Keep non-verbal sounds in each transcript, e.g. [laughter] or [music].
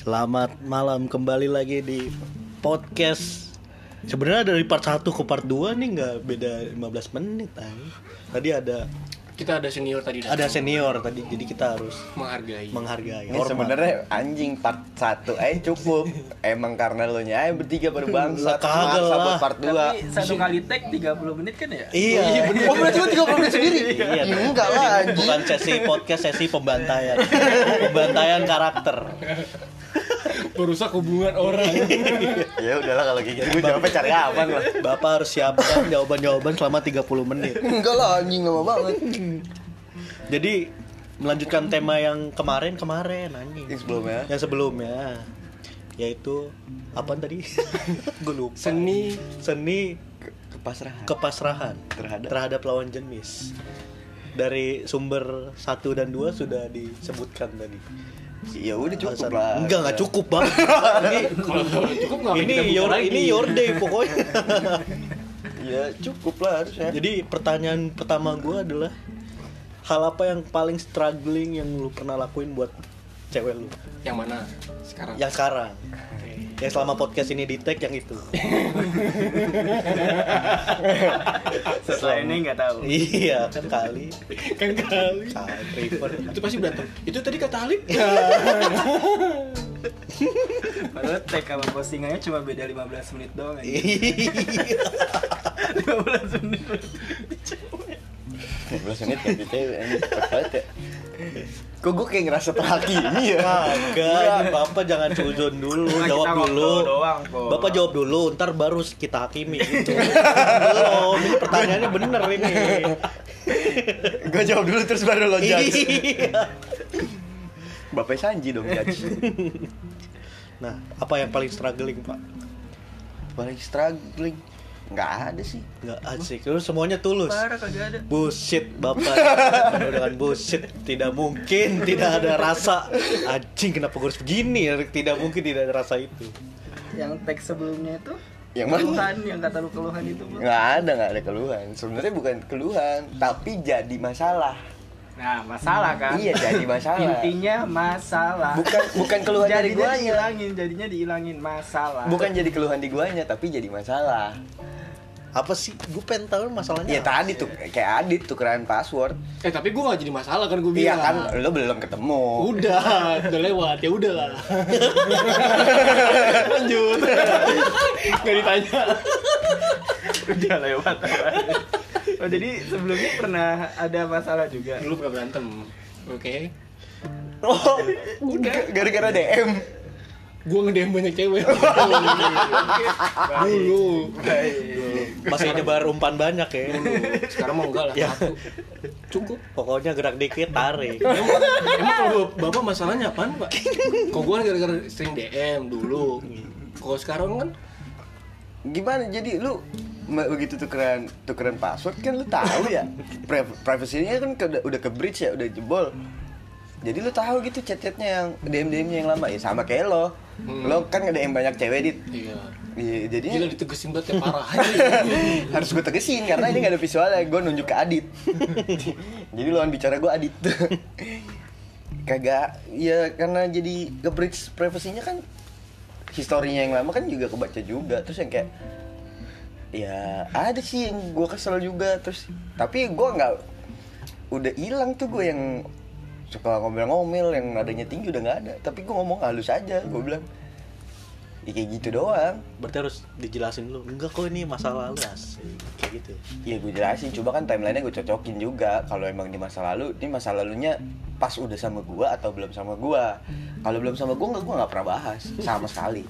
Selamat malam kembali lagi di podcast Sebenarnya dari part 1 ke part 2 nih nggak beda 15 menit ay. Tadi ada Kita ada senior tadi datang. ada senior tadi jadi kita harus menghargai. menghargai Ini hormat. sebenarnya anjing part 1 aja cukup. Emang karena lo nya yang bertiga berbangsa kagak maksa lah. buat part 2. Tapi satu kali tag 30 menit kan ya? Iya, Oh berarti lo 30 menit sendiri? Iya, Ya, enggak lah anjing. Bukan sesi podcast, sesi pembantaian. pembantaian karakter. Merusak hubungan orang. [laughs] ya udahlah kalau kayak gitu gue jawabnya cari aman lah. Bapak harus siapkan jawaban-jawaban selama 30 menit. Enggak lah anjing lama banget. Jadi melanjutkan tema yang kemarin-kemarin anjing. Yang sebelumnya Yang sebelumnya yaitu apa tadi? [laughs] Gue lupa. Seni Seni kepasrahan. kepasrahan Terhadap- terhadap lawan jenis. Dari sumber 1 dan 2 sudah disebutkan tadi. Ya udah cukup Alasan- lah. Enggak, enggak cukup, Bang. [laughs] ini cukup nggak ini your lagi. ini your day pokoknya. [laughs] Ya cukup lah harusnya. Jadi pertanyaan pertama gue adalah hal apa yang paling struggling yang lu pernah lakuin buat cewek lu Yang mana sekarang? yang sekarang? Yang selama podcast ini di tag yang itu. Setelah ini nggak tahu. iya, kan kali. kan kali. Itu pasti berantem. Itu tadi kata Alif. Padahal tag sama postingannya cuma beda 15 menit doang aja. Iya. [laughs] 15 menit. 15 menit ganti cewek anjing cepet banget ya. Kok gue kayak ngerasa terhakimi [laughs] ya? Kagak, ini Bapak jangan suzon dulu, Cuma jawab dulu. doang. Bapak jawab dulu, ntar baru kita hakimi gitu. Belum, ini pertanyaannya bener ini. [laughs] gue jawab dulu terus baru lo judge. Iya. Bapak Sanji dong judge. Nah, apa yang paling struggling, Pak? Paling struggling nggak ada sih. Nggak asik, lu semuanya tulus. Parah kagak ada. Bullshit, Bapak. Penuh dengan bullshit. Tidak mungkin tidak ada rasa. Anjing, kenapa gue harus begini? Tidak mungkin tidak ada rasa itu. Yang tag sebelumnya itu Yang mana? keluhan yang kata lu keluhan itu Bang. Nggak ada nggak ada keluhan. Sebenarnya bukan keluhan, tapi jadi masalah. Nah, masalah kan? Iya jadi masalah. Intinya masalah. Bukan bukan keluhan dari jadinya guanya. dihilangin, jadinya dihilangin masalah. Bukan jadi keluhan di guanya, tapi jadi masalah. Apa sih? Gue pengen tahu masalahnya. Iya apa tadi sih? tuh kayak Adit tukeran password. Eh tapi gue gak jadi masalah kan gue Iya bilang. kan, lo belum ketemu. Udah, udah lewat ya udah lah. [laughs] Lanjut. Gak ditanya. udah lewat. oh, jadi sebelumnya pernah ada masalah juga. Dulu pernah berantem. Oke. Oh, [laughs] gara-gara DM. Gue ngedem banyak cewek. [laughs] Dulu. Masih nyebar umpan banyak ya. Dulu. Sekarang mau enggak lah. Ya. Satu. Cukup. Pokoknya gerak dikit tarik. Emang, emang kalau bapak masalahnya apaan pak? Kok gue gara-gara sering DM dulu. Kalau sekarang kan Gimana jadi lu begitu tukeran tukeran password kan lu tahu ya. Pri- Privasinya kan ke- udah, udah ke bridge ya, udah jebol. Jadi lu tahu gitu chat-chatnya yang DM-DM-nya yang lama ya sama kayak lo. Hmm. Lo kan nge-DM banyak cewek dit. Iya. Iya, jadinya Gila ditegesin banget ya [laughs] parah. harus gue tegesin karena ini gak ada visualnya gue nunjuk ke Adit [laughs] jadi lawan bicara gue Adit kagak ya karena jadi ke bridge privasinya kan historinya yang lama kan juga kebaca juga terus yang kayak ya ada sih yang gue kesel juga terus tapi gue nggak udah hilang tuh gue yang suka ngomel-ngomel yang nadanya tinggi udah nggak ada. Tapi gue ngomong halus aja gue bilang ya kayak gitu doang. Berarti harus dijelasin dulu. Enggak kok ini masa lalu. Asik. Kayak gitu. Iya gue jelasin, coba kan timelinenya gue cocokin juga Kalau emang di masa lalu, ini masa lalunya pas udah sama gua atau belum sama gua? Kalau belum sama gua, nggak gua nggak pernah bahas sama sekali.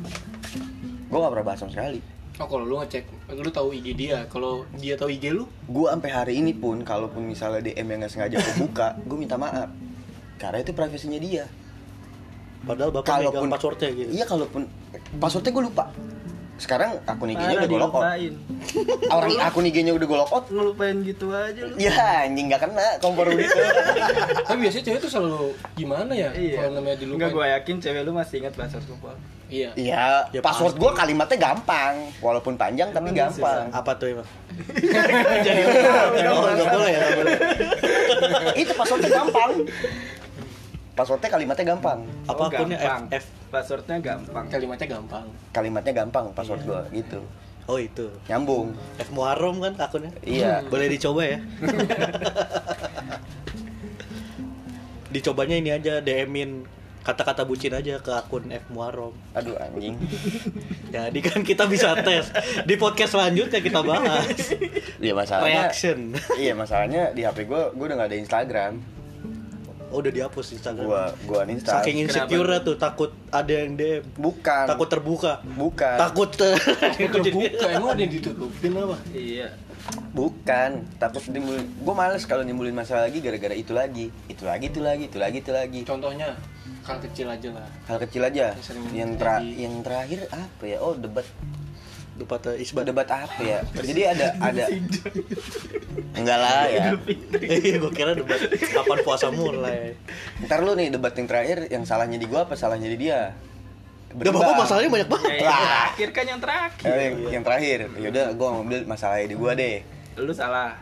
Gua nggak pernah bahas sama sekali. Oh kalau lu ngecek, lu tahu IG dia. Kalau dia tahu IG lu, Gua sampai hari ini pun, kalaupun misalnya DM yang nggak sengaja gue buka, gue minta maaf Karena itu privasinya dia Padahal Bapak megang passwordnya gitu. Iya kalaupun, passwordnya gue lupa Sekarang akun IG-nya udah gue lock out dilupain. [laughs] Orang akun IG-nya udah gue lock out Ngelupain gitu aja lu. Ya anjing nggak kena kompor gitu [laughs] tapi biasanya cewek tuh selalu gimana ya? Iya. Kalau namanya dilupain. Enggak gue yakin cewek lu masih ingat password gua. Iya. Iya, Ya, password gue kalimatnya gampang, walaupun panjang tapi Emang gampang. Apa tuh emang? [laughs] Jadi nggak boleh ya. Itu passwordnya gampang. Passwordnya kalimatnya gampang Apa Oh, akunnya gampang. F, F? Passwordnya gampang. Kalimatnya gampang. kalimatnya gampang password gua gitu Oh itu. nyambung F Muharram kan akunnya. iya [laughs] Boleh dicoba ya. [laughs] Dicobanya ini aja DM-in kata-kata bucin aja ke akun F Muharram. aduh anjing [laughs] Jadi kan kita bisa tes di podcast selanjutnya kita bahas iya masalahnya reaction. iya masalahnya di HP gua gua udah nggak ada Instagram Oh udah dihapus Instagram. gua gua uninstall Saking insecure tuh takut ada yang DM. bukan. Takut terbuka. bukan. Takut. Ter [laughs] Terbuka emang ada yang ditutupin apa? Iya. bukan. Takut nimbulin gua males kalau nimbulin masalah lagi gara-gara itu lagi. Itu lagi itu lagi itu lagi itu lagi. Contohnya hal kecil aja lah. hal kecil aja. Yang yang yang terakhir apa ya? Oh debat Lupa tuh isbat. debat apa ya? [laughs] Jadi ada ada. Enggak lah ya. [laughs] Iya, gue kira debat kapan puasa mulai. ntar lu nih debat yang terakhir yang salahnya di gua apa salahnya di dia? Udah bapak masalahnya banyak banget. Ya, yang terakhir kan yang terakhir. Eh, yang, yang terakhir. Yaudah gua ngambil masalahnya di gua deh. Lu salah.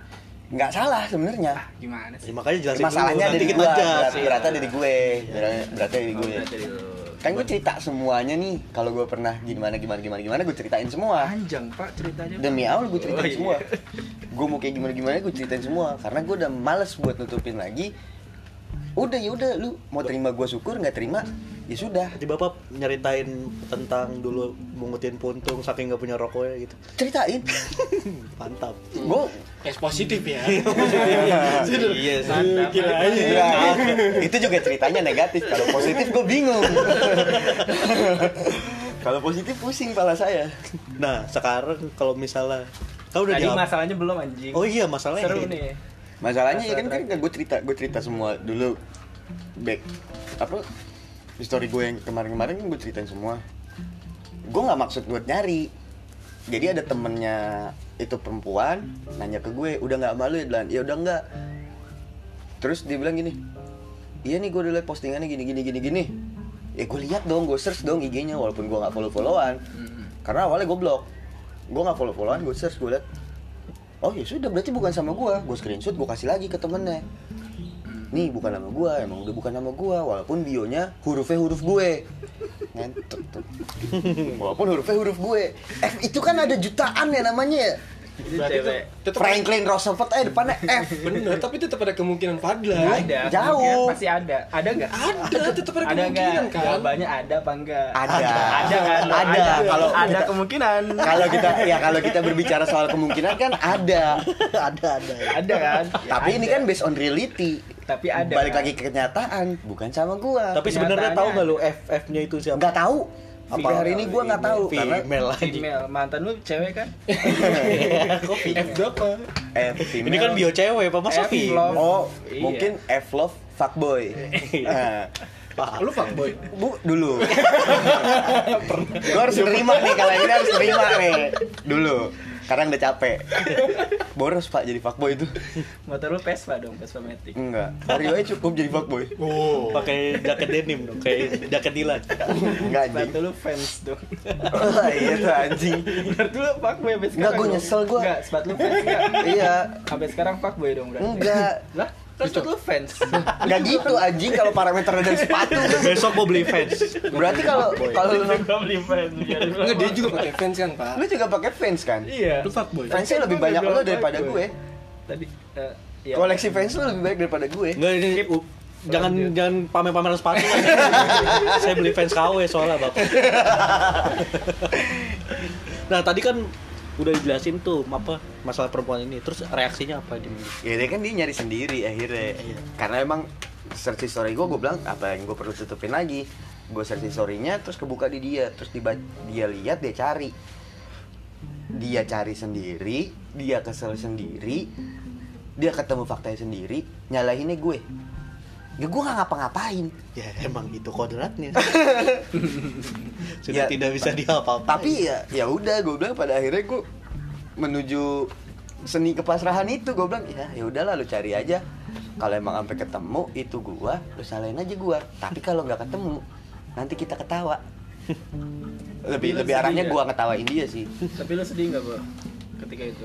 nggak salah sebenarnya. Gimana Ya, sih? makanya jelasin masalahnya dulu, di kita beratnya ada di gue. Ada di Oh, gue. berarti. Kan gue cerita semuanya nih kalau gue pernah gimana gimana gimana gimana gue ceritain semua Panjang, Pak, ceritanya. Demi Allah gue ceritain Oh, iya. semua gue mau kayak gimana gimana gue ceritain semua karena gue udah males buat nutupin lagi udah ya udah lu mau terima gue syukur nggak terima ya sudah Jadi bapak nyeritain tentang dulu mungutin puntung saking nggak punya rokoknya gitu. ceritain [laughs] Mantap. gue Es [laughs] positif ya. iya Mantap. Ya, itu juga ceritanya negatif. Kalau positif gue bingung. [laughs] Kalau positif pusing pala saya. Nah sekarang kalau misalnya kau udah Tadi di masalahnya belum anjing. Oh iya masalahnya Seru ini. nih. masalahnya ya kan kan gue cerita gue cerita semua dulu. Back apa? Story gue yang kemarin-kemarin kan gue ceritain semua. Gue nggak maksud buat nyari jadi ada temennya itu perempuan nanya ke gue udah nggak malu ya Dlan ya udah nggak. Terus dia bilang gini iya nih gue udah liat postingannya gini gini gini gini. Ya gue lihat dong gue search dong IG-nya walaupun gue nggak follow followan karena awalnya gue blok gue nggak follow followan gue search gue liat. Oh ya sudah berarti bukan sama gue gue screenshot gue kasih lagi ke temennya. Nih bukan nama gue emang udah bukan nama gue walaupun bionya hurufnya huruf gue ngentot tuh walaupun hurufnya huruf gue F itu kan ada jutaan ya namanya ya Itu Franklin Roosevelt eh depannya F bener, tapi tetap ada kemungkinan Fadlan. Ada. Jauh. Pasti ada. Ada nggak? Ada, tetap ada Ada kemungkinan nggak? kan. Jawabannya ada apa enggak? ada Ada kan? ada kalau ada kita- kemungkinan. kalau kita ya kalau kita berbicara soal kemungkinan kan ada [laughs] ada ada. ada kan? Ya, tapi ini ada. kan based on reality tapi ada. balik kan? lagi ke kenyataan bukan sama gua Tapi sebenarnya tahu nggak lu F F nya itu siapa? nggak tahu sampai hari ini gua nggak tahu karena Female lagi. Female mantan lu cewek kan? [laughs] Kok F female? berapa? F female. Ini kan bio cewek, apa masa F female? oh Iya. mungkin F love fuckboy [laughs] Nah, Paham. Lu fuckboy. bu dulu [laughs] gua harus nerima nih kalau ini harus nerima nih dulu sekarang udah capek boros pak jadi fuckboy itu Motor lu Vespa dong, Vespa Matic. enggak Vario aja cukup jadi fuckboy Oh, pakai jaket denim dong, kayak jaket Dilan. enggak anjing Sepatu lu fans dong. iya tuh anjing Berarti lu fuckboy sampai sekarang. Enggak, gua dong? nyesel gua. Enggak, sepatu lu fans enggak? iya Sampai sekarang fuckboy dong berarti. enggak Lah, kan sepatu lu fans. [laughs] enggak gitu anjing kalau parameternya dari sepatu Besok mau beli fans. berarti kalau kalau lu Gua beli fans Enggak, dia juga pakai fans kan, Pak. lu juga pakai fans kan Iya. Lu fuckboy. fansnya lebih banyak lu daripada gue Tadi eh, iya. koleksi fans lu lebih baik daripada gue Enggak ini uh, jangan jangan pamer-pamer sepatu. [laughs] Saya beli fans KW soalnya, Bapak. [laughs] nah, tadi kan udah dijelasin tuh apa masalah perempuan ini. Terus reaksinya apa dia? ya dia kan dia nyari sendiri akhirnya Iya. karena emang search history gue gue bilang apa yang gue perlu tutupin lagi gue search history-nya terus kebuka di dia terus tiba dia lihat dia cari dia cari sendiri dia kesel sendiri dia ketemu faktanya sendiri nyalahinnya gue ya gue nggak ngapa-ngapain Ya emang itu kodratnya. [laughs] Ya, Sudah tidak bisa diapa-apain. tapi ya ya udah gue bilang pada akhirnya gue menuju seni kepasrahan itu gue bilang ya ya udahlah lu cari aja kalau emang sampai ketemu itu gua lu salahin aja gua tapi kalau nggak ketemu nanti kita ketawa [laughs] lebih Tapi lebih arahnya nggak? gua ngetawain dia sih Tapi lu sedih enggak, Bro? Ketika itu.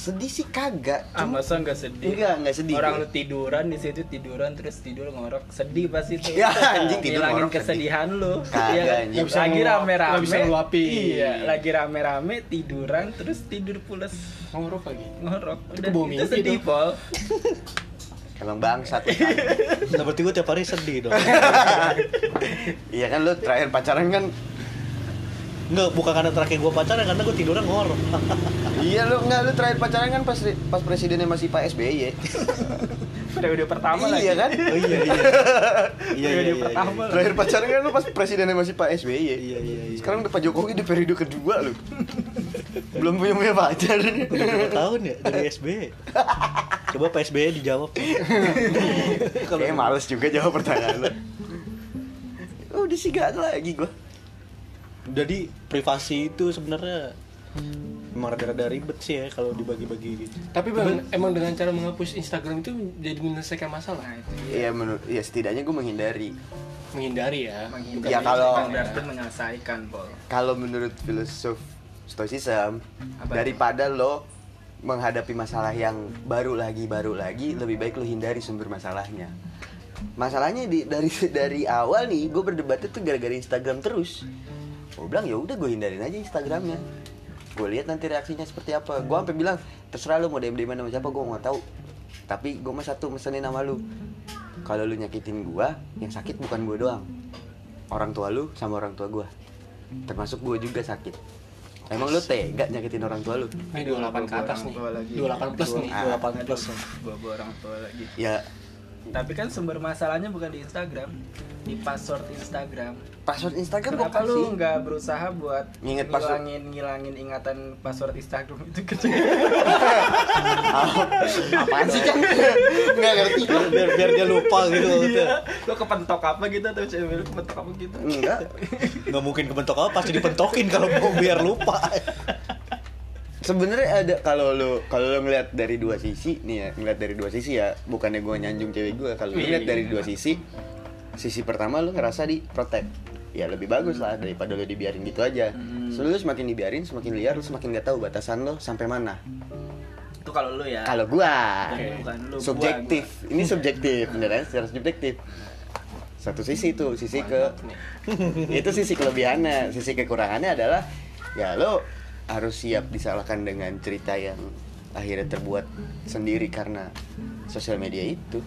Sedih sih kagak Ah, Cuma- masa nggak sedih? enggak enggak sedih Orang lu tiduran di situ tiduran terus tidur ngorok sedih pasti tuh. Ya, anjing, tidur ngorok sedih. kesedihan lu. Kagak, anjing. Nggak bisa lagi rame-rame. nggak bisa ngeluapin. Iya, lagi rame-rame tiduran terus tidur pules ngorok lagi ngorok. Itu Udah itu mimpi sedih, tuh. Pol. emang bangsat. Nah, berarti gue tiap hari sedih dong. [laughs] iya kan lu terakhir pacaran kan Enggak, bukan karena terakhir gue pacaran, karena gue tiduran ngorok. [laughs] iya lu enggak lu terakhir pacaran kan pas pas presidennya masih Pak SBY [laughs] Periode pertama lagi. iya kan Oh iya, [laughs] iya. Iya, iya, Periode iya, pertama. iya. terakhir pacaran kan lu pas presidennya masih Pak SBY Iya, iya, iya. sekarang udah Pak Jokowi di periode kedua lu belum punya punya pacar Udah berapa tahun ya dari SBY? Coba Pak SBY dijawab. Kayaknya males juga jawab pertanyaan lu Udah sih gak lagi gua Jadi privasi itu sebenarnya emang rada-rada ribet sih ya kalau dibagi-bagi. Gitu. tapi bang emang dengan cara menghapus Instagram itu jadi menyelesaikan masalah itu Iya menurut, ya setidaknya gue menghindari. Menghindari ya? Menghindari. Ya, kalau- bukan berarti menyelesaikan. Kalau menurut filosof stoicism Apa? Daripada lo menghadapi masalah yang baru lagi, baru lagi Lebih baik lo hindari sumber masalahnya. Masalahnya di, dari [laughs] dari awal nih, gue berdebatnya tuh gara-gara Instagram terus Gue bilang ya udah gue hindarin aja Instagramnya Gue lihat nanti reaksinya seperti apa Gue sampai bilang terserah lo mau DM DM sama siapa gue nggak tahu Tapi gue mah satu mesenin sama lu Kalau lu nyakitin gue, yang sakit bukan gue doang Orang tua lu sama orang tua gue Termasuk gue juga sakit Emang lu tega nyakitin orang tua lu? ini 28 ke atas nih Orang tua lagi. 28 plus nih Ah. 28 plus. Gua gua orang tua lagi. Ya Tapi kan sumber masalahnya bukan di Instagram, di password Instagram. password Instagram Kenapa kasih lu nggak berusaha buat Nginget password. ngilangin ngilangin ingatan password Instagram itu kecil? [laughs] Apaan sih kan? Nggak ngerti Biar, biar, biar dia lupa gitu. [laughs] Iya. Lo kepentok apa gitu atau cewek lu kepentok apa gitu? Enggak [laughs] Nggak mungkin kebentok apa, pasti dipentokin kalau mau biar lupa. Sebenarnya ada kalau lu kalau lu ngeliat dari dua sisi nih ya, ngeliat dari dua sisi ya, bukannya gue nyanjung cewek gue. Kalau lu ngeliat dari dua sisi, sisi pertama lu ngerasa di protect. Ya lebih bagus lah daripada lu dibiarin gitu aja. Soalnya lu semakin dibiarin, semakin liar, lu semakin gak tahu batasan lo sampai mana. Itu kalau lu ya. Kalau gua. Bukan lu, gua, subjektif. Ini subjektif, beneran secara subjektif. Satu sisi itu, sisi ke [laughs] itu sisi kelebihannya, sisi kekurangannya adalah ya lo harus siap disalahkan dengan cerita yang akhirnya terbuat sendiri karena sosial media itu.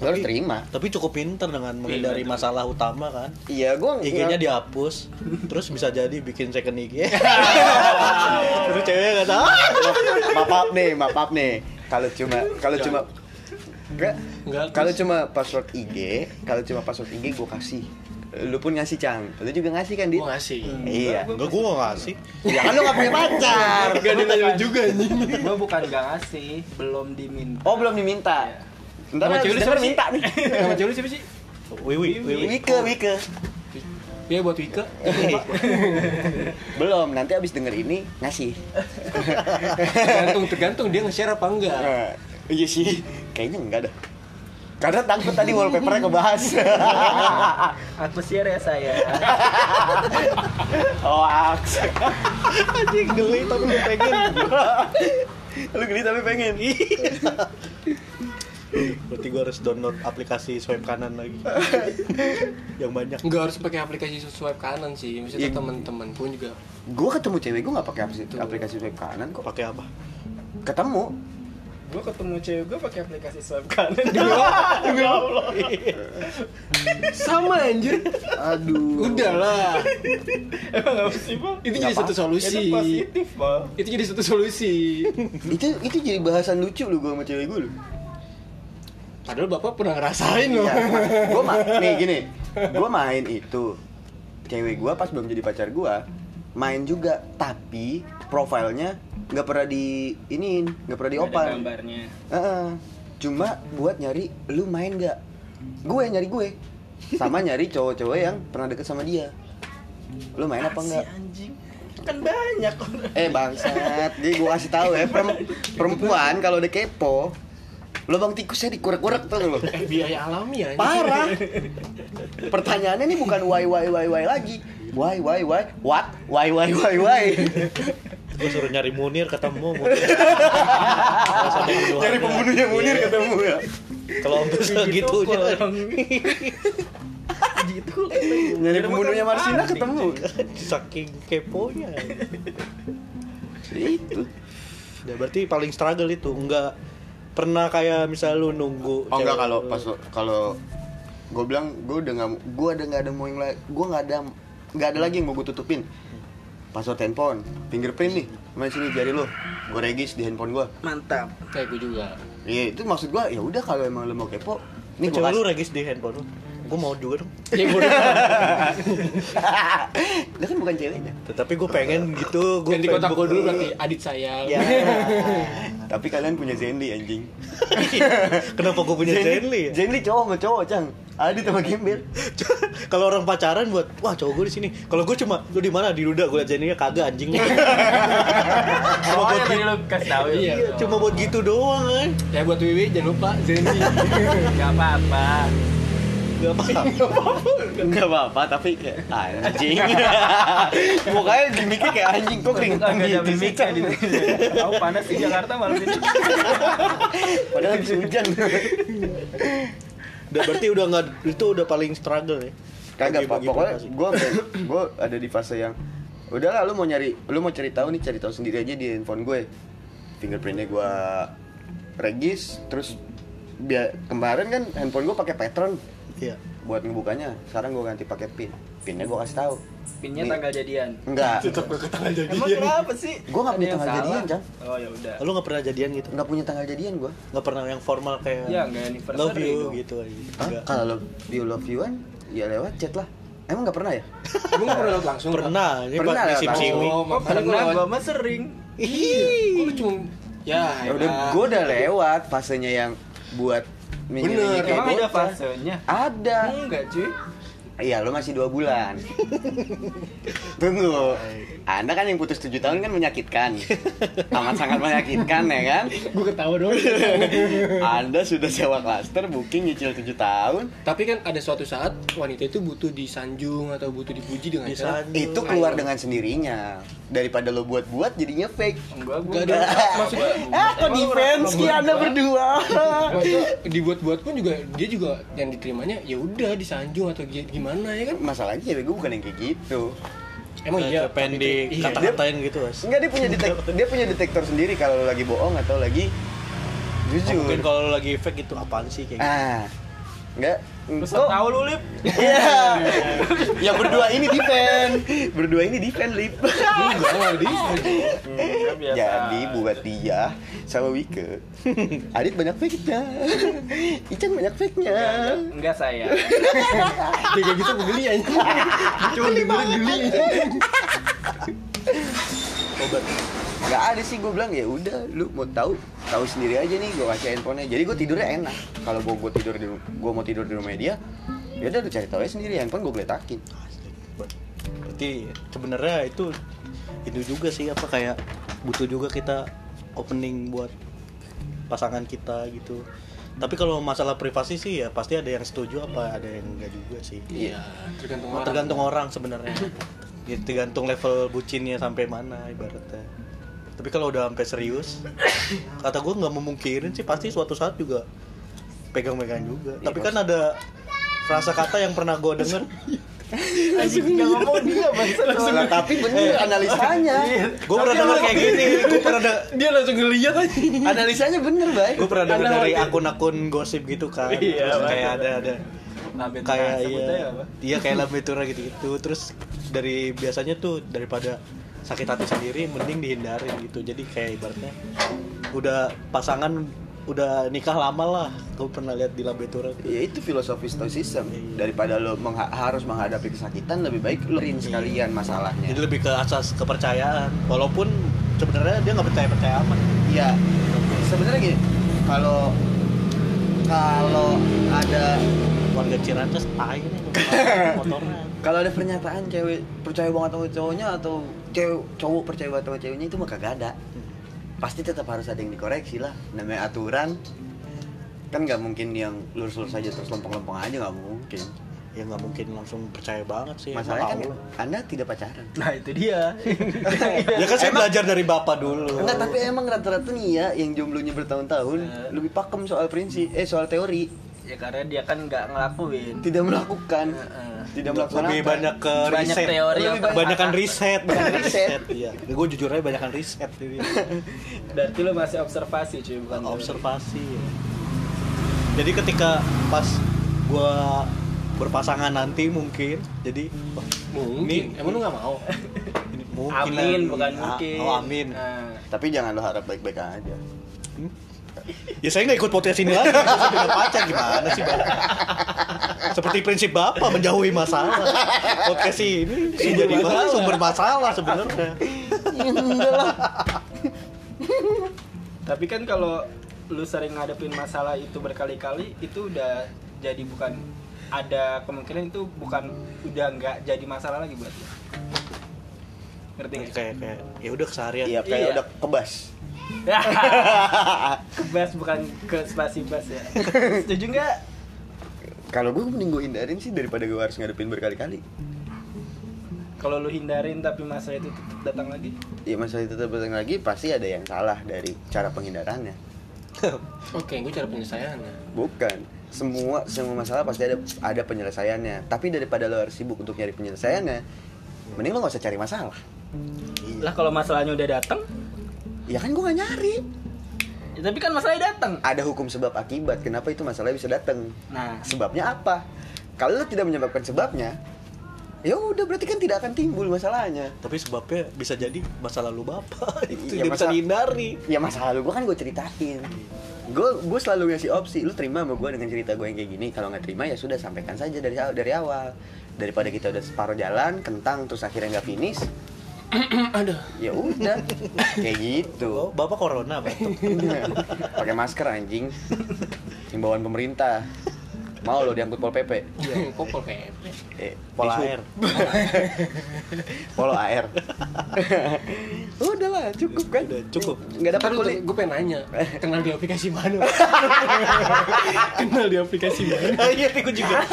Lo harus terima. Tapi cukup pinter dengan menghindari masalah utama kan. Iya, gua IG-nya dihapus, terus bisa jadi bikin second IG. [laughs] terus ceweknya nggak tahu. maaf nih, maaf nih. Kalau cuma kalau cuma enggak Enggak, kalau cuma password IG, kalau cuma password IG gue kasih. Lu pun ngasih Cang. Lu juga ngasih kan, Dit? gua ngasih Iya. Enggak gua nggak ngasih. Ya kan lu gak punya pacar. [laughs] Gak ada nanya juga anjing Gua bukan gak ngasih, belum diminta. Oh, belum diminta. Iya. Ntar Sama cewek lu minta nih. [laughs] Sama cewek lu siapa sih? Wiwi, Wiwi. Wike, Wike. Iya buat Wika Belum, nanti abis denger ini ngasih. Tergantung, tergantung dia nge-share apa enggak iya sih, kayaknya enggak dah. Karena takut tadi wallpapernya kebahas. [laughs] Aku share ya saya. [laughs] Hoax. Anjing geli tapi lu pengen. [laughs] Lu geli tapi pengen. Berarti gua harus download aplikasi swipe kanan lagi. Yang banyak. Enggak harus pakai aplikasi swipe kanan sih Maksudnya Iya. teman-teman pun juga Gue ketemu cewek gue gak pakai aplikasi, aplikasi swipe kanan kok. Pakai apa? Ketemu. Gua ketemu cewek gua pakai aplikasi swipe [laughs] kanan. Demi Allah. Sama anjir Aduh. Udahlah Emang sih, Bang? Itu jadi satu solusi Itu positif, Bang. Itu jadi satu solusi itu itu jadi bahasan lucu lu gue sama cewek gue lu. Padahal bapak pernah ngerasain loh Iya, gue ma nih gini, gue main itu, cewek gue pas belum jadi pacar gue, main juga, tapi profilnya nggak pernah di ini, nggak pernah diopan. gambarnya. Heeh. Cuma buat nyari lu main nggak? Gue nyari gue, sama nyari cowok-cowok yang pernah deket sama dia. Lu main apa Si enggak? anjing. Kan banyak orang. Eh bangsat, jadi gue kasih tahu ya perem- perempuan kalau udah kepo, lubang tikusnya dikurek-kurek tuh lo. Eh biaya alami ya Parah. Pertanyaannya ini bukan why why why why lagi. Why why why what? Why why why why? Gue suruh nyari Munir ketemu Munir [laughs] ada. pembunuhnya Munir Iya. ketemu ya. kalau sampai segitunya gitu [laughs] Nyari pembunuhnya Marsina ketemu. saking keponya Itu. ya berarti paling struggle itu enggak pernah kayak misal lu nunggu Oh enggak kalau pas kalau gue bilang gue udah nggak gue udah nggak ada mau yang lain gue nggak ada nggak ada lagi yang mau gue tutupin password handphone fingerprint nih main sini jari lo. Gue regis di handphone gue mantap. Kayak gue juga. Iya itu maksud gue ya udah kalau emang lo mau kepo nih gue cewek lu regis di handphone lu. Gue mau juga dong. Ya [laughs] [laughs] Lah kan bukan ceweknya tetapi gue pengen gitu gue ganti kontak gue dulu berarti adit sayang ya. [laughs] Tapi kalian punya Zenly anjing. [laughs] Kenapa gue punya Zenly ya? Zenly cowok sama cowok cang. Adit sama Gembel kalau orang pacaran buat wah cowok gue di sini. Kalau gue cuma lu di mana? Di Duda gue liat Zenly kagak anjing. Cuma oh buat tadi gitu lu kasih tahu ya. Iya. Iya, cuma buat gitu doang kan ya buat Wiwi jangan lupa Zenny nggak apa-apa Gak apa Enggak apa-apa tapi kayak anjing [laughs] Mukanya gimmicknya kayak anjing Kok keringetan Nggak ada gitu Cang? di Tahu panas di Jakarta malam ini. [laughs] Padahal habis hujan Udah berarti udah nggak itu udah paling struggle ya. Kagak pokoknya gue gue ada di fase yang udah lah lu mau nyari lu mau cari tahu nih cari tahu sendiri aja di handphone gue fingerprintnya gue regis terus biar kemarin kan handphone gue pakai pattern Iya. buat ngebukanya sekarang gue ganti pakai pin pinnya gue kasih tahu Pinnya Nih. tanggal jadian. enggak tetap gue tanggal jadi Emang kenapa sih? Gua nggak punya tanggal salah? jadian, Cang. Oh ya udah. Lu nggak pernah jadian gitu? nggak punya tanggal jadian gue Nggak pernah yang formal kayak Ya nggak anniversary love you dong. gitu. Hah? Kalau love you love you an ya lewat chat lah emang nggak pernah ya gue nggak pernah lihat langsung Pernah, ini Pernah lewat langsung. oh pernah gue mah sering. iya gue cuma ya Ya udah gue udah lewat fasenya yang buat Bener, Emang ada fasenya? ada Enggak cuy. Iya, lo masih dua bulan. [laughs] Tunggu. Anda kan yang putus tujuh tahun kan menyakitkan. Amat sangat menyakitkan ya kan? gue ketawa doang [laughs] Anda sudah sewa klaster, booking nyicil tujuh tahun. tapi kan ada suatu saat wanita itu butuh disanjung atau butuh dipuji dengan cara. Itu keluar dengan sendirinya. Daripada lo buat-buat jadinya fake. Enggak gua. Nggak ada. Maksudnya, ah, kok defense ki Anda berdua? Maksudnya dibuat-buat pun juga dia juga yang diterimanya ya udah disanjung atau gi- gimana ya kan Masalahnya cewek gue bukan yang kayak gitu. emang Kayak iya pengen tapi itu- iya. dikata-katain gitu, Mas. Enggak dia punya [laughs] detek dia punya detektor sendiri kalau lagi bohong atau lagi Oh, jujur. mungkin kalau lagi fake itu apaan sih kayak gitu. Ah. Enggak. Terus Kok- tahu lu lip. Iya. [laughs] Yang berdua ini defend. Berdua ini defend lip. [laughs] enggak enggak di Enggak biasa. Jadi buat dia sama Wike. Adit banyak fake-nya. Ican banyak fake-nya. Enggak saya. dia [laughs] kayak gitu gue geli aja cuma dengerin geli Obat. Gak ada sih gue bilang ya udah lu mau tahu tahu sendiri aja nih gue kasih handphonenya jadi gue tidurnya enak kalau gue gue tidur di gue mau tidur di rumah dia ya udah lu cari tahu aja sendiri handphone gue geletakin Berarti sebenarnya itu itu juga sih apa kayak butuh juga kita opening buat pasangan kita gitu. Tapi kalau masalah privasi sih ya pasti ada yang setuju apa ada yang enggak juga sih. iya tergantung orang Tergantung orang sebenarnya. Ya, [laughs] tergantung level bucinnya sampai mana ibaratnya. Tapi kalau udah sampai serius, kata gue nggak memungkirin sih pasti suatu saat juga pegang-pegang juga. Tapi kan ada frasa kata yang pernah gue denger. [laughs] Anjing enggak ngomong dia bangsa. Tapi bener analisanya. [laughs] Gue pernah denger kayak gini. gue pernah de- dia langsung ngeliat aja. Analisanya bener baik gue pernah denger dari akun-akun gosip gitu kan. Iya, terus kayak ada ada. Kayak iya. iya kayak lambetura gitu gitu terus dari biasanya tuh daripada sakit hati sendiri mending dihindarin gitu. Jadi kayak ibaratnya udah pasangan udah nikah lama lah gue pernah lihat di lambetura tuh. Ya itu filosofi stoicism. Daripada lo mengha- harus menghadapi kesakitan lebih baik lo rin sekalian masalahnya. Jadi lebih ke asas kepercayaan. Walaupun sebenarnya dia nggak percaya percaya amat. Iya. Sebenarnya gini, kalau kalau ada warga Ciracas tai nih [laughs] motornya kalau ada pernyataan cewek percaya banget sama cowoknya atau cewek cowok percaya banget sama ceweknya itu mah kagak ada. Pasti tetap harus ada yang dikoreksi lah. Namanya aturan kan nggak mungkin yang lurus-lurus aja terus lempeng-lempeng aja nggak mungkin. ya nggak mungkin langsung percaya banget sih Masalahnya kan Emang Anda tidak pacaran. Nah itu dia. Allah. [laughs] ya kan saya belajar dari bapak dulu Enggak, tapi emang rata-rata nih ya yang jomblonya bertahun-tahun Eh. lebih pakem soal prinsip eh soal teori, ya karena dia kan nggak ngelakuin. tidak melakukan, Heeh. tidak melaksanakan. lebih banyak ke Banyak riset teori Lebih banyakan riset banyak [laughs] Banyak riset iya gue jujur aja banyakan riset jadi [laughs] Berarti lo masih observasi cuy bukan observasi ya. jadi ketika pas gua berpasangan nanti mungkin jadi wah, Mungkin. Ini- Emang lu nggak mau? ini mungkin Amin lagi. bukan Ah, mungkin. oh amin Nah, Tapi jangan lo harap baik-baik aja. Ya saya nggak ikut podcast ini lagi saya punya pacar gimana sih Bang? seperti prinsip bapak menjauhi masalah podcast ini sumber masalah sumber masalah sebenarnya tapi kan kalau lu sering ngadepin masalah itu berkali-kali itu udah jadi bukan ada kemungkinan itu bukan udah nggak jadi masalah lagi buat lu. Ngerti nggak? kayak kayak ya udah keseharian Iya, kayak Iya. udah kebas. [laughs] Kebas bukan ke spasi bas ya. [laughs] Setuju nggak? Kalau gue mending gue hindarin sih daripada gue harus ngadepin berkali-kali. Kalau lu hindarin tapi masalah itu tetap datang lagi. Ya masalah itu tetap datang lagi pasti ada yang salah dari cara penghindarannya. [laughs] Oke, gue cara penyelesaiannya. Bukan. Semua semua masalah pasti ada ada penyelesaiannya. Tapi daripada lo harus sibuk untuk nyari penyelesaiannya, mending lo gak usah cari masalah. Lah kalau masalahnya udah datang, Ya kan gue gak nyari. ya tapi kan masalahnya datang. Ada hukum sebab akibat. Kenapa itu masalah bisa datang? Nah, Sebabnya apa? Kalau lo tidak menyebabkan sebabnya, ya udah berarti kan tidak akan timbul masalahnya. tapi sebabnya bisa jadi masa lalu bapak [laughs] itu tidak bisa dihindari Ya masa lalu gue kan gue ceritain. Gue gue selalu ngasih opsi. Lu terima sama gue dengan cerita gue yang kayak gini. Kalau nggak terima ya sudah sampaikan saja dari awal dari awal. Daripada kita udah separuh jalan, kentang terus akhirnya nggak finish, [coughs] Aduh. ya udah kayak gitu. oh bapak corona batuk [laughs] Pakai masker anjing. Himbauan pemerintah. Mau lo diangkut pol pp? Iya, kok pol PP? Eh, pola tisu. air Polo air. udah lah, cukup kan? Udah, cukup. Nggak dapat kulit. gue pengen nanya, [laughs] kenal di aplikasi mana? [laughs] kenal di aplikasi mana? iya gue juga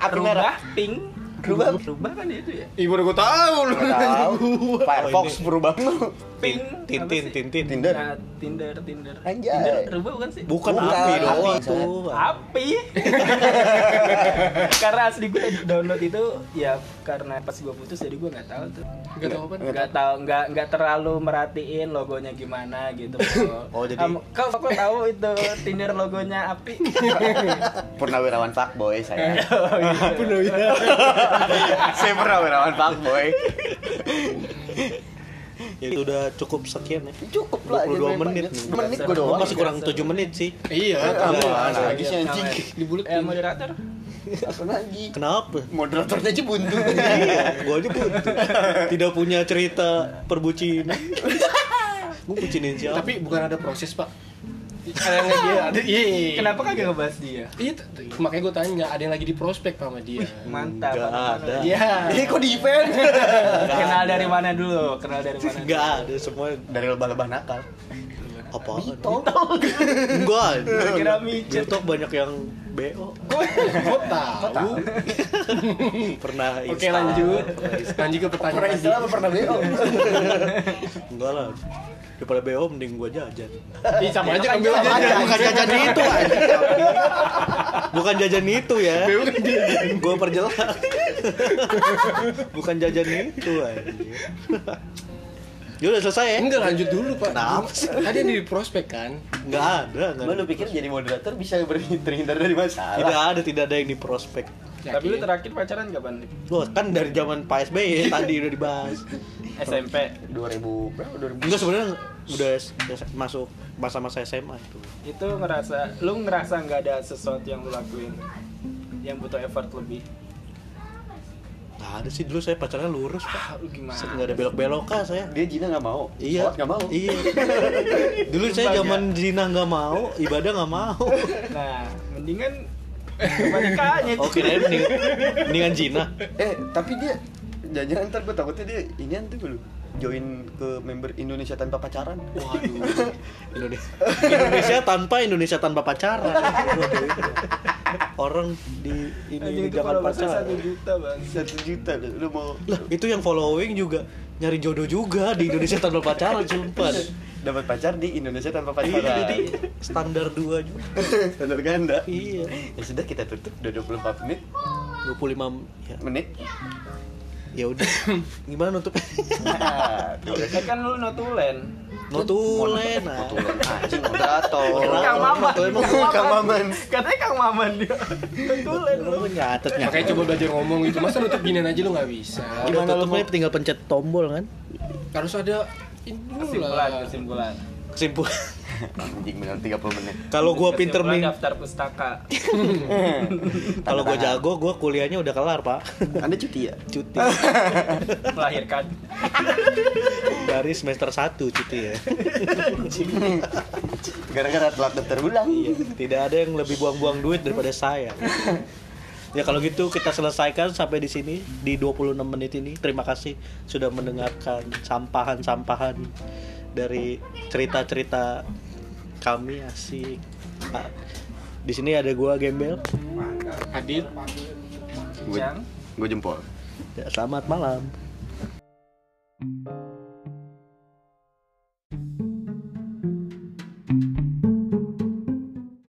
Api merah. pink. Rubah. Rubah kan itu ya. Ibu udah gue tahu lu. Nggak tahu. [laughs] Firefox Oh, berubah lu. Pink. tintin tintin Tinder. Nah, Tinder, Tinder. Anjay. Tinder rubah bukan sih? bukan, Bukan, api api, doang tuh Api. [laughs] karena asli gue download itu ya karena pas gue putus jadi gue nggak tahu tuh. Gak tahu apa? nggak tahu nggak nggak terlalu merhatiin logonya gimana gitu [laughs] Oh, jadi- Am- kau kau tahu itu Tinder logonya api Purnawirawan fuckboy saya. Oh, gitu. Saya purnawirawan fuckboy. ya itu udah cukup sekian ya Cukup lah. 22 jangan menit nih. Menit gue Gua doang. masih kurang 7 menit sih Iya, lagi sih anjing. dibuletin. eh moderator Apa lagi? kenapa Moderatornya aja buntu. [laughs] iya gue aja butuh tidak punya cerita perbucinan [laughs] gue bucinin siapa Tapi bukan ada proses, Pak. Dia ada [laughs] iya. kenapa kagak ngebahas dia Iya, makanya gue tanya, ada yang lagi diprospek Pak, sama dia. mantap Nggak mantap. ada. Iya. Ini kok defense? [laughs] kenal dari mana dulu kenal dari mana nggak ada semua Dari lebah-lebah nakal. apa Bito. enggak kira micet. TikTok banyak yang BO Gue tahu. [laughs] pernah Oke, lanjut. pernah. Lanjut ke Pernah pertanyaan istilah tadi. apa pernah BO? enggak lah daripada BO mending gua jajan Ih, sama aja ngambil aja, jajan. bukan jajan itu anjing. bukan jajan itu ya gua perjelas bukan jajan itu anjing ya udah selesai ya Enggak lanjut dulu, Pak. Kenapa sih? Tadi yang di prospek kan. nggak ada ada. lu pikir jadi moderator bisa terhindar dari masalah? tidak ada tidak ada yang di prospek tapi lu terakhir pacaran kapan Loh, kan dari zaman Pak SBY tadi udah dibahas SMP 2000 berapa? 2000 enggak sebenarnya udah masuk masa-masa SMA itu. Itu ngerasa lu ngerasa nggak ada sesuatu yang lu lakuin? Yang butuh effort lebih? Nggak ada sih dulu saya pacarnya lurus ah pak lu gimana? Nggak ada belok-belok kan saya. Dia Jina nggak mau. iya. Sholat nggak mau. iya. [laughs] Dulu saya zaman zina nggak mau ibadah nggak mau. [laughs] Nah mendingan kebalikannya oke nah mending, mendingan zina Eh, tapi dia jangan ntar gue takutnya dia ini nanti dulu join ke member Indonesia tanpa pacaran. waduh [laughs] Indonesia Indonesia tanpa Indonesia tanpa pacaran Waduh. orang di ini jangan pacaran. satu juta bang Satu juta lu, mau Lah, itu yang following juga nyari jodoh juga di Indonesia tanpa pacaran sumpah. dapat pacar di Indonesia tanpa Iya, pacaran. jadi standar dua juga. [laughs] Standar ganda. Iya. Ya sudah kita tutup udah 24 menit. 25 ya. Menit. Ya udah. [laughs] Gimana nutup? Nah, kan lu notulen Notulen. nah. Anjing moderator. Kang Maman Notulen Kang Maman. katanya Kang Maman dia notulen lu nyatet nyatet. Makanya coba belajar ngomong gitu. Masa nutup ginian aja lu nggak bisa. Gimana lu mau tinggal pencet tombol kan? Harus ada kesimpulan kesimpulan Kesimpulan. Anjing benar 30 menit. Kalau gua pinter nih, daftar pustaka [laughs] kalau gua jago, gua kuliahnya udah kelar, Pak. Anda cuti ya? Cuti. [laughs] melahirkan Dari semester 1 cuti ya. [laughs] Gara-gara telat daftar ulang. Iya, tidak ada yang lebih buang-buang duit daripada saya. Ya kalau gitu kita selesaikan sampai di sini di 26 menit ini. Terima kasih sudah mendengarkan sampahan-sampahan dari cerita-cerita kami asik. Ah, Di sini ada gua Gembel. Adit. Gue yang gue jempol. Ya, Selamat malam.